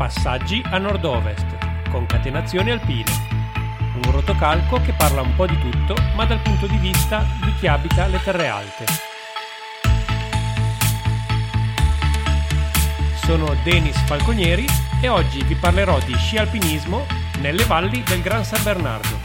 Passaggi a nord-ovest, concatenazioni alpine. Un rotocalco che parla un po' di tutto, ma dal punto di vista di chi abita le terre alte. Sono Denis Falconieri e oggi vi parlerò di sci alpinismo nelle valli del Gran San Bernardo.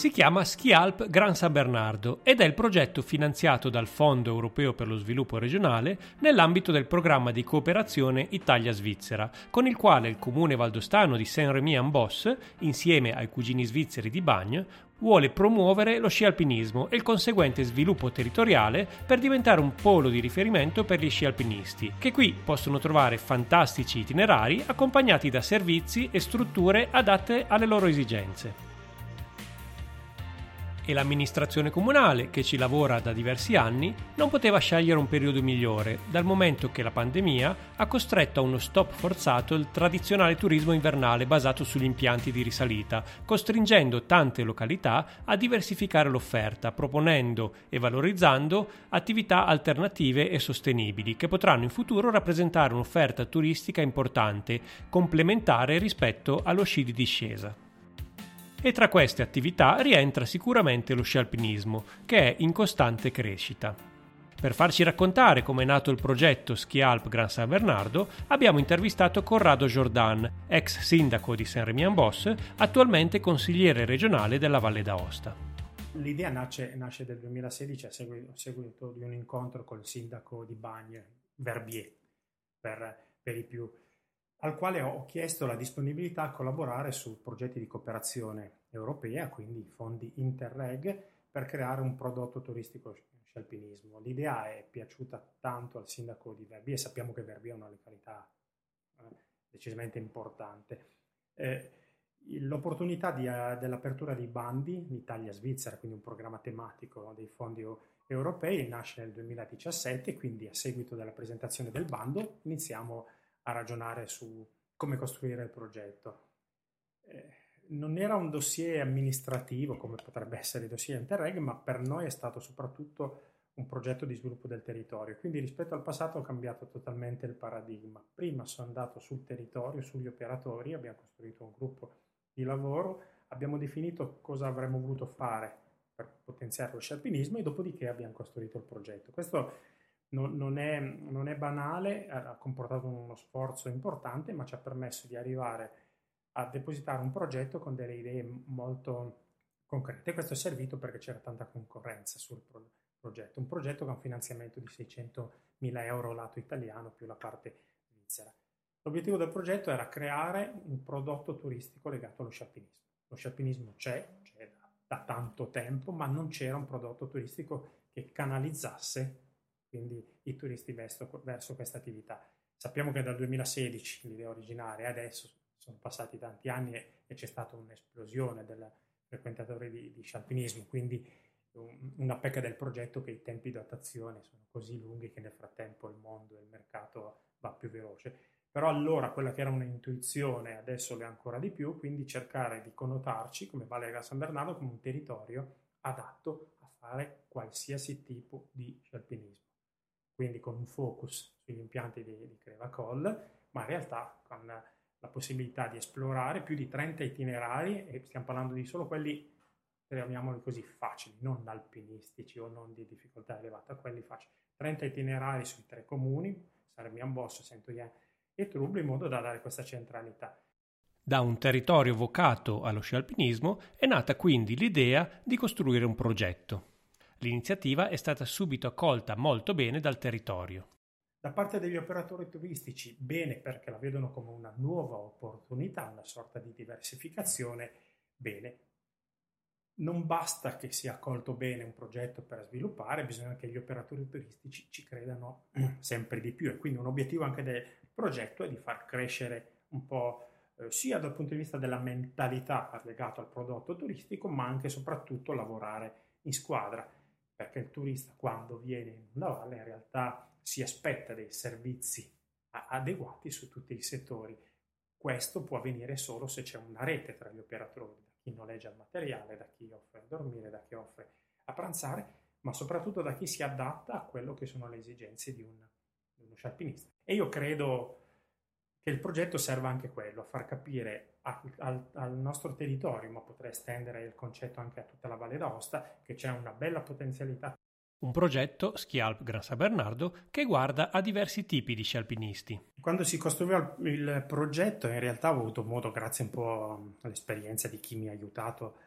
Si chiama Ski Alp Gran San Bernardo ed è il progetto finanziato dal Fondo Europeo per lo Sviluppo Regionale nell'ambito del programma di cooperazione Italia-Svizzera, con il quale il comune valdostano di Saint-Rémy-en-Bosse, insieme ai cugini svizzeri di Bagne, vuole promuovere lo sci alpinismo e il conseguente sviluppo territoriale per diventare un polo di riferimento per gli sci alpinisti, che qui possono trovare fantastici itinerari accompagnati da servizi e strutture adatte alle loro esigenze e l'amministrazione comunale, che ci lavora da diversi anni, non poteva scegliere un periodo migliore, dal momento che la pandemia ha costretto a uno stop forzato il tradizionale turismo invernale basato sugli impianti di risalita, costringendo tante località a diversificare l'offerta, proponendo e valorizzando attività alternative e sostenibili, che potranno in futuro rappresentare un'offerta turistica importante, complementare rispetto allo sci di discesa e tra queste attività rientra sicuramente lo sci alpinismo, che è in costante crescita. Per farci raccontare come è nato il progetto Ski Alp Gran San Bernardo, abbiamo intervistato Corrado Jordan, ex sindaco di Saint-Rémy-en-Bosse, attualmente consigliere regionale della Valle d'Aosta. L'idea nasce, nasce del 2016 a seguito, a seguito, di un incontro col sindaco di Bagne, Verbier, per, per i più al quale ho chiesto la disponibilità a collaborare su progetti di cooperazione europea, quindi fondi Interreg, per creare un prodotto turistico scialpinismo. L'idea è piaciuta tanto al sindaco di Verbier, sappiamo che Verbier è una località eh, decisamente importante. Eh, l'opportunità di, uh, dell'apertura dei bandi in Italia-Svizzera, quindi un programma tematico dei fondi europei, nasce nel 2017, quindi a seguito della presentazione del bando iniziamo a a ragionare su come costruire il progetto. Eh, non era un dossier amministrativo come potrebbe essere il dossier Interreg, ma per noi è stato soprattutto un progetto di sviluppo del territorio. Quindi rispetto al passato ho cambiato totalmente il paradigma. Prima sono andato sul territorio, sugli operatori, abbiamo costruito un gruppo di lavoro, abbiamo definito cosa avremmo voluto fare per potenziare lo scialpinismo e dopodiché abbiamo costruito il progetto. Questo non, non, è, non, è, banale, ha comportato uno sforzo importante, ma ci ha permesso di arrivare a depositare un progetto con delle idee molto concrete. Questo è servito perché c'era tanta concorrenza sul pro- progetto. Un progetto che ha un finanziamento di 600 mila euro lato italiano più la parte svizzera. L'obiettivo del progetto era creare un prodotto turistico legato allo scialpinismo. Lo scialpinismo c'è, c'è da, da tanto tempo, ma non c'era un prodotto turistico che canalizzasse quindi i turisti verso, verso questa attività. Sappiamo che dal 2016 l'idea originaria, adesso sono passati tanti anni e, e c'è stata un'esplosione del frequentatore di, di scialpinismo, quindi un, una pecca del progetto che i tempi di attuazione sono così lunghi che nel frattempo il mondo e il mercato va più veloce. Però allora quella che era un'intuizione adesso lo è ancora di più, quindi cercare di connotarci come Valle San Bernardo come un territorio adatto a fare qualsiasi tipo di scialpinismo quindi con un focus sugli impianti di, di Creva Coll, ma in realtà con la possibilità di esplorare più di 30 itinerari e stiamo parlando di solo quelli, chiamiamoli così, facili, non alpinistici o non di difficoltà elevata, quelli facili. 30 itinerari sui tre comuni, Sarmian Bosso, Saint-Oyen e Trubli, in modo da dare questa centralità. Da un territorio vocato allo sci alpinismo è nata quindi l'idea di costruire un progetto. L'iniziativa è stata subito accolta molto bene dal territorio. Da parte degli operatori turistici, bene perché la vedono come una nuova opportunità, una sorta di diversificazione, bene. Non basta che sia accolto bene un progetto per sviluppare, bisogna che gli operatori turistici ci credano sempre di più e quindi un obiettivo anche del progetto è di far crescere un po' eh, sia dal punto di vista della mentalità legata al prodotto turistico, ma anche e soprattutto lavorare in squadra perché il turista quando viene in una valle in realtà si aspetta dei servizi adeguati su tutti i settori. questo può avvenire solo se c'è una rete tra gli operatori, da chi noleggia il materiale, da chi offre a dormire, da chi offre a pranzare, ma soprattutto da chi si adatta a quello che sono le esigenze di, un, di uno scialpinista. E io credo che il progetto serva anche quello, a far capire al, al, nostro territorio, ma potrei estendere il concetto anche a tutta la Valle d'Aosta, che c'è una bella potenzialità. Un progetto, Schialp Gran San Bernardo, che guarda a diversi tipi di scialpinisti. Quando si costruiva il progetto, in realtà ho avuto modo, grazie un po' all'esperienza di chi mi ha aiutato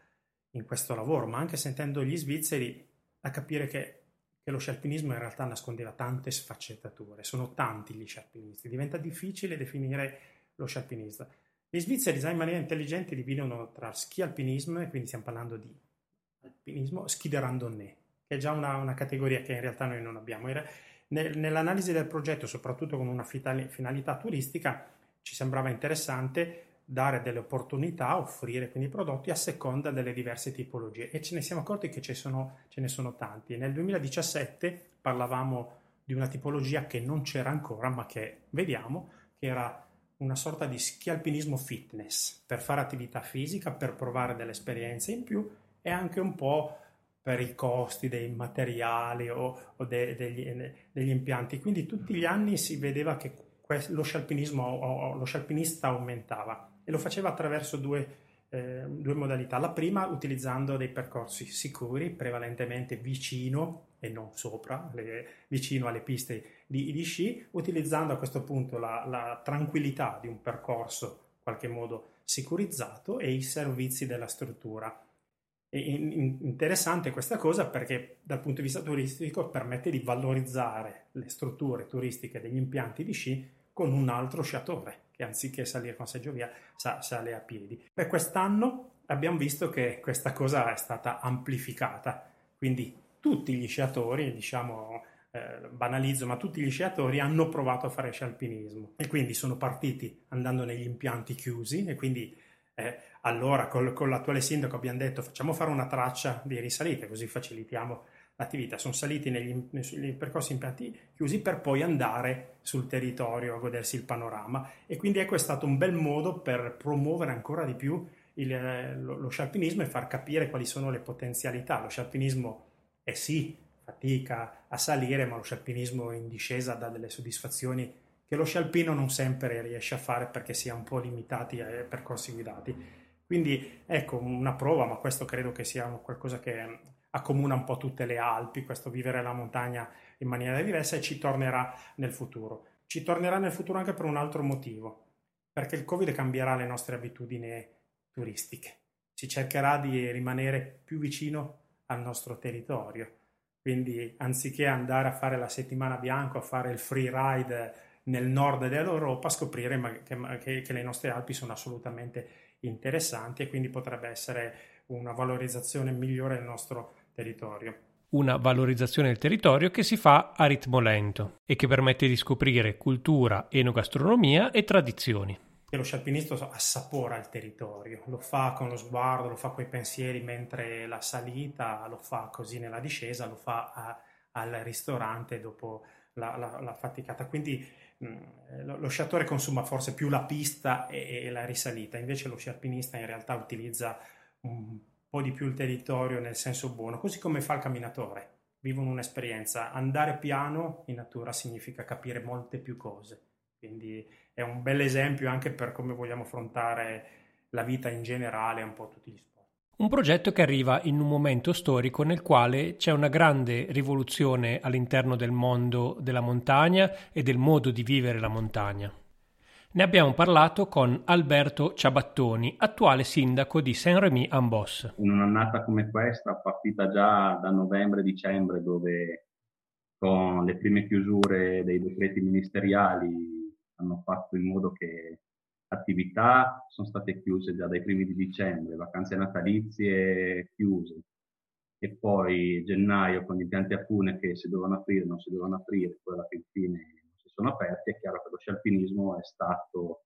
in questo lavoro, ma anche sentendo gli svizzeri, a capire che che lo scialpinismo in realtà nascondeva tante sfaccettature, sono tanti gli scialpinisti, diventa difficile definire lo scialpinista. Gli svizzeri già in maniera intelligente dividono tra ski alpinismo, e quindi stiamo parlando di alpinismo, ski de randonnée, che è già una, una categoria che in realtà noi non abbiamo. Nell'analisi del progetto, soprattutto con una finalità turistica, ci sembrava interessante dare delle opportunità, offrire quindi prodotti a seconda delle diverse tipologie e ce ne siamo accorti che ce, sono, ce ne sono tanti. Nel 2017 parlavamo di una tipologia che non c'era ancora ma che vediamo, che era una sorta di ski alpinismo fitness per fare attività fisica, per provare delle esperienze in più e anche un po' per i costi dei materiali o, o de, degli, degli impianti. Quindi tutti gli anni si vedeva che lo scialpinismo o lo scialpinista aumentava e lo faceva attraverso due, eh, due modalità. La prima utilizzando dei percorsi sicuri, prevalentemente vicino e non sopra, le, vicino alle piste di, di, sci, utilizzando a questo punto la, la tranquillità di un percorso in qualche modo sicurizzato e i servizi della struttura. È interessante questa cosa perché dal punto di vista turistico permette di valorizzare le strutture turistiche degli impianti di sci con un altro sciatore anziché salire con seggiovia sale a piedi. Per quest'anno abbiamo visto che questa cosa è stata amplificata, quindi tutti gli sciatori, diciamo eh, banalizzo, ma tutti gli sciatori hanno provato a fare scialpinismo e quindi sono partiti andando negli impianti chiusi e quindi eh, allora col, con l'attuale sindaco abbiamo detto facciamo fare una traccia di risalita così facilitiamo l'attività, sono saliti negli, negli percorsi impianti chiusi per poi andare sul territorio a godersi il panorama e quindi ecco è stato un bel modo per promuovere ancora di più il, lo, lo scialpinismo e far capire quali sono le potenzialità. Lo scialpinismo è sì fatica a salire, ma lo scialpinismo in discesa dà delle soddisfazioni che lo scialpino non sempre riesce a fare perché si è un po' limitati ai percorsi guidati. Quindi ecco una prova, ma questo credo che sia qualcosa che accomuna un po' tutte le Alpi, questo vivere la montagna in maniera diversa e ci tornerà nel futuro. Ci tornerà nel futuro anche per un altro motivo, perché il Covid cambierà le nostre abitudini turistiche. Si cercherà di rimanere più vicino al nostro territorio. Quindi anziché andare a fare la settimana bianca, a fare il free ride nel nord dell'Europa, scoprire che, che le nostre Alpi sono assolutamente interessanti e quindi potrebbe essere una valorizzazione migliore del nostro territorio. Una valorizzazione del territorio che si fa a ritmo lento e che permette di scoprire cultura, enogastronomia e tradizioni. E lo scialpinista assapora il territorio, lo fa con lo sguardo, lo fa con i pensieri mentre la salita, lo fa così nella discesa, lo fa a, al ristorante dopo la, la, la faticata. Quindi mh, mm, lo, lo, sciatore consuma forse più la pista e, e la risalita, invece lo scialpinista in realtà utilizza un po' di più il territorio nel senso buono, così come fa il camminatore. Vivono un'esperienza. Andare piano in natura significa capire molte più cose. Quindi è un bel esempio anche per come vogliamo affrontare la vita in generale, un po' tutti gli sport. Un progetto che arriva in un momento storico nel quale c'è una grande rivoluzione all'interno del mondo della montagna e del modo di vivere la montagna. Ne abbiamo parlato con Alberto Ciabattoni, attuale sindaco di Saint-Rémy-en-Bosse. In un'annata come questa, partita già da novembre-dicembre, dove con le prime chiusure dei decreti ministeriali hanno fatto in modo che attività sono state chiuse già dai primi di dicembre, vacanze natalizie chiuse, e poi gennaio con gli impianti a fune che si dovevano aprire, non si dovevano aprire, poi alla fine sono aperti, è chiaro che lo scialpinismo è stato,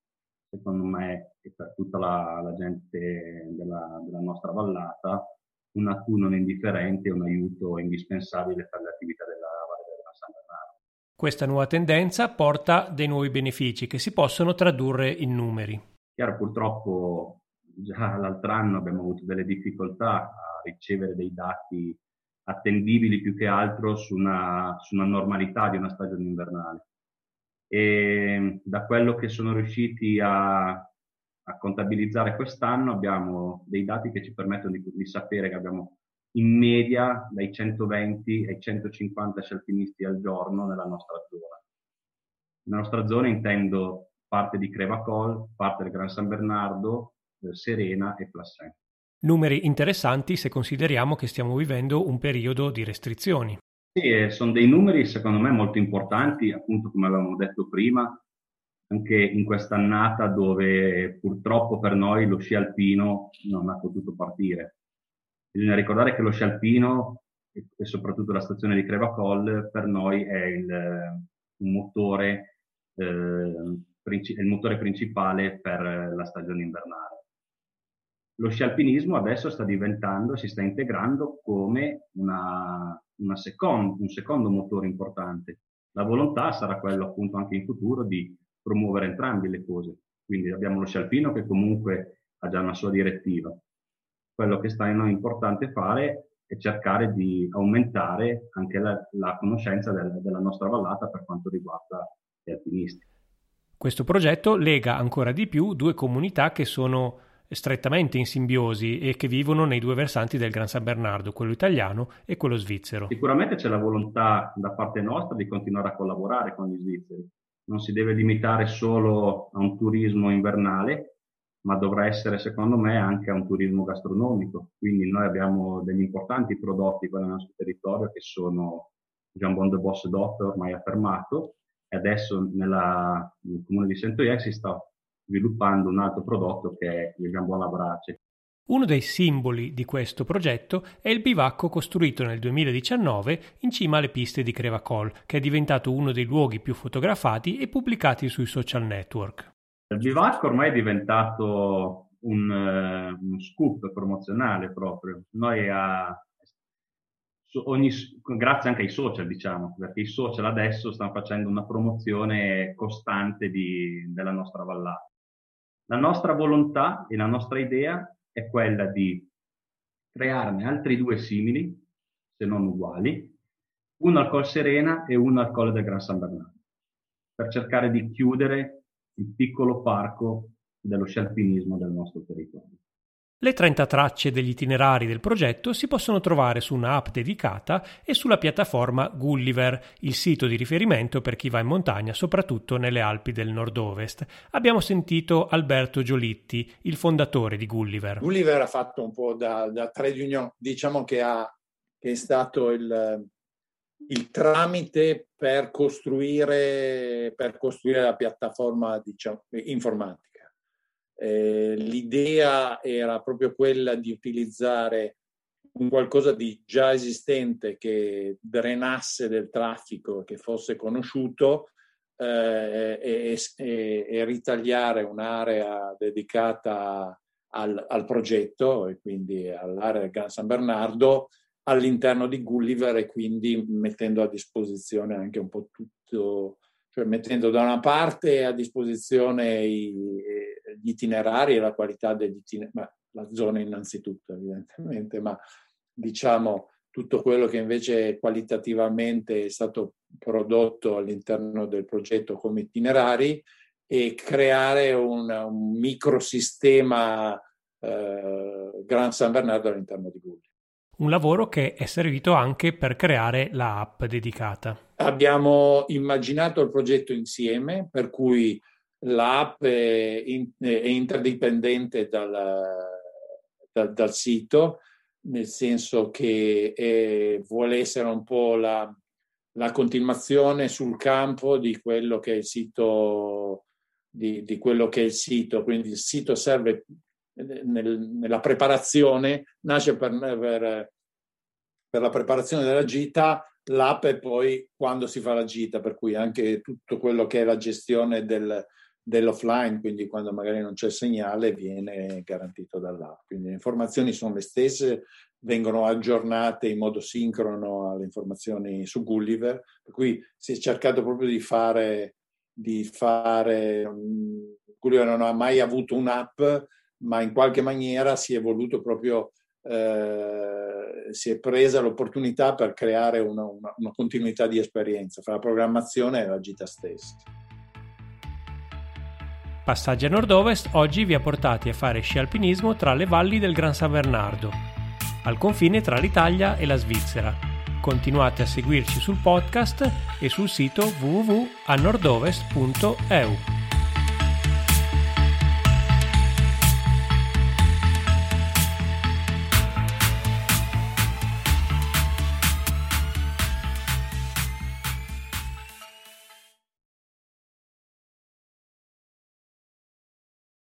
secondo me, e per tutta la, la gente della, della, nostra vallata, un attuno non indifferente e un aiuto indispensabile per le attività della Valle del San Bernardo. Questa nuova tendenza porta dei nuovi benefici che si possono tradurre in numeri. Chiaro, purtroppo già l'altro anno abbiamo avuto delle difficoltà a ricevere dei dati attendibili più che altro su una, su una normalità di una stagione invernale. E da quello che sono riusciti a, a contabilizzare quest'anno abbiamo dei dati che ci permettono di, di, sapere che abbiamo in media dai 120 ai 150 scialpinisti al giorno nella nostra zona. Nella nostra zona intendo parte di Crevacol, parte del Gran San Bernardo, Serena e Plassen. Numeri interessanti se consideriamo che stiamo vivendo un periodo di restrizioni. Sì, sono dei numeri secondo me molto importanti, appunto come avevamo detto prima, anche in questa annata dove purtroppo per noi lo sci alpino non ha potuto partire. Bisogna ricordare che lo sci alpino e soprattutto la stazione di Crevacol per noi è il, un motore, eh, il motore principale per la stagione invernale lo sci alpinismo adesso sta diventando, si sta integrando come una, una secondo, un secondo motore importante. La volontà sarà quella appunto anche in futuro di promuovere entrambe le cose. Quindi abbiamo lo sci alpino che comunque ha già una sua direttiva. Quello che sta in noi importante fare è cercare di aumentare anche la, la conoscenza del, della nostra vallata per quanto riguarda gli alpinisti. Questo progetto lega ancora di più due comunità che sono strettamente in simbiosi e che vivono nei due versanti del Gran San Bernardo, quello italiano e quello svizzero. Sicuramente c'è la volontà da parte nostra di continuare a collaborare con gli svizzeri. Non si deve limitare solo a un turismo invernale, ma dovrà essere secondo me anche a un turismo gastronomico. Quindi noi abbiamo degli importanti prodotti qua nel nostro territorio che sono Jambon de Boss Dot ormai affermato e adesso nella, nel comune di Centoiec si sta sviluppando un altro prodotto che è il jambon alla brace. Uno dei simboli di questo progetto è il bivacco costruito nel 2019 in cima alle piste di Crevacol, che è diventato uno dei luoghi più fotografati e pubblicati sui social network. Il bivacco ormai è diventato un, uh, uno scoop promozionale proprio. Noi a, ogni, grazie anche ai social, diciamo, perché i social adesso stanno facendo una promozione costante di, della nostra vallata. La nostra volontà e la nostra idea è quella di crearne altri due simili, se non uguali, uno al Col Serena e uno al Colle del Gran San Bernardo, per cercare di chiudere il piccolo parco dello scialpinismo del nostro territorio. Le 30 tracce degli itinerari del progetto si possono trovare su un'app dedicata e sulla piattaforma Gulliver, il sito di riferimento per chi va in montagna, soprattutto nelle Alpi del nord-ovest. Abbiamo sentito Alberto Giolitti, il fondatore di Gulliver. Gulliver ha fatto un po' da, da trade union, diciamo che, ha, che è stato il, il tramite per costruire, per costruire la piattaforma diciamo, informatica eh, l'idea era proprio quella di utilizzare un qualcosa di già esistente che drenasse del traffico, che fosse conosciuto eh, e, e, e, ritagliare un'area dedicata al, al, progetto e quindi all'area del Gran San Bernardo all'interno di Gulliver e quindi mettendo a disposizione anche un po' tutto, cioè mettendo da una parte a disposizione i, gli itinerari e la qualità degli itinerari, la zona innanzitutto evidentemente, ma diciamo tutto quello che invece qualitativamente è stato prodotto all'interno del progetto come itinerari e creare un, un microsistema eh, Gran San Bernardo all'interno di Google. Un lavoro che è servito anche per creare la app dedicata. Abbiamo immaginato il progetto insieme, per cui l'app è, in, è interdipendente dal, dal, dal, sito, nel senso che è, vuole essere un po' la, la, continuazione sul campo di quello che è il sito, di, di quello che è il sito. Quindi il sito serve nel, nella preparazione, nasce per, per, per la preparazione della gita, l'app è poi quando si fa la gita, per cui anche tutto quello che è la gestione del, dell'offline, quindi quando magari non c'è segnale viene garantito dall'app. Quindi le informazioni sono le stesse, vengono aggiornate in modo sincrono alle informazioni su Gulliver, per cui si è cercato proprio di fare, di fare Giulio non ha mai avuto un'app, ma in qualche maniera si è voluto proprio, eh, si è presa l'opportunità per creare una, una, una continuità di esperienza fra la programmazione e la gita stessa. Passaggi a nord-ovest oggi vi ha portati a fare sci alpinismo tra le valli del Gran San Bernardo, al confine tra l'Italia e la Svizzera. Continuate a seguirci sul podcast e sul sito www.anordovest.eu.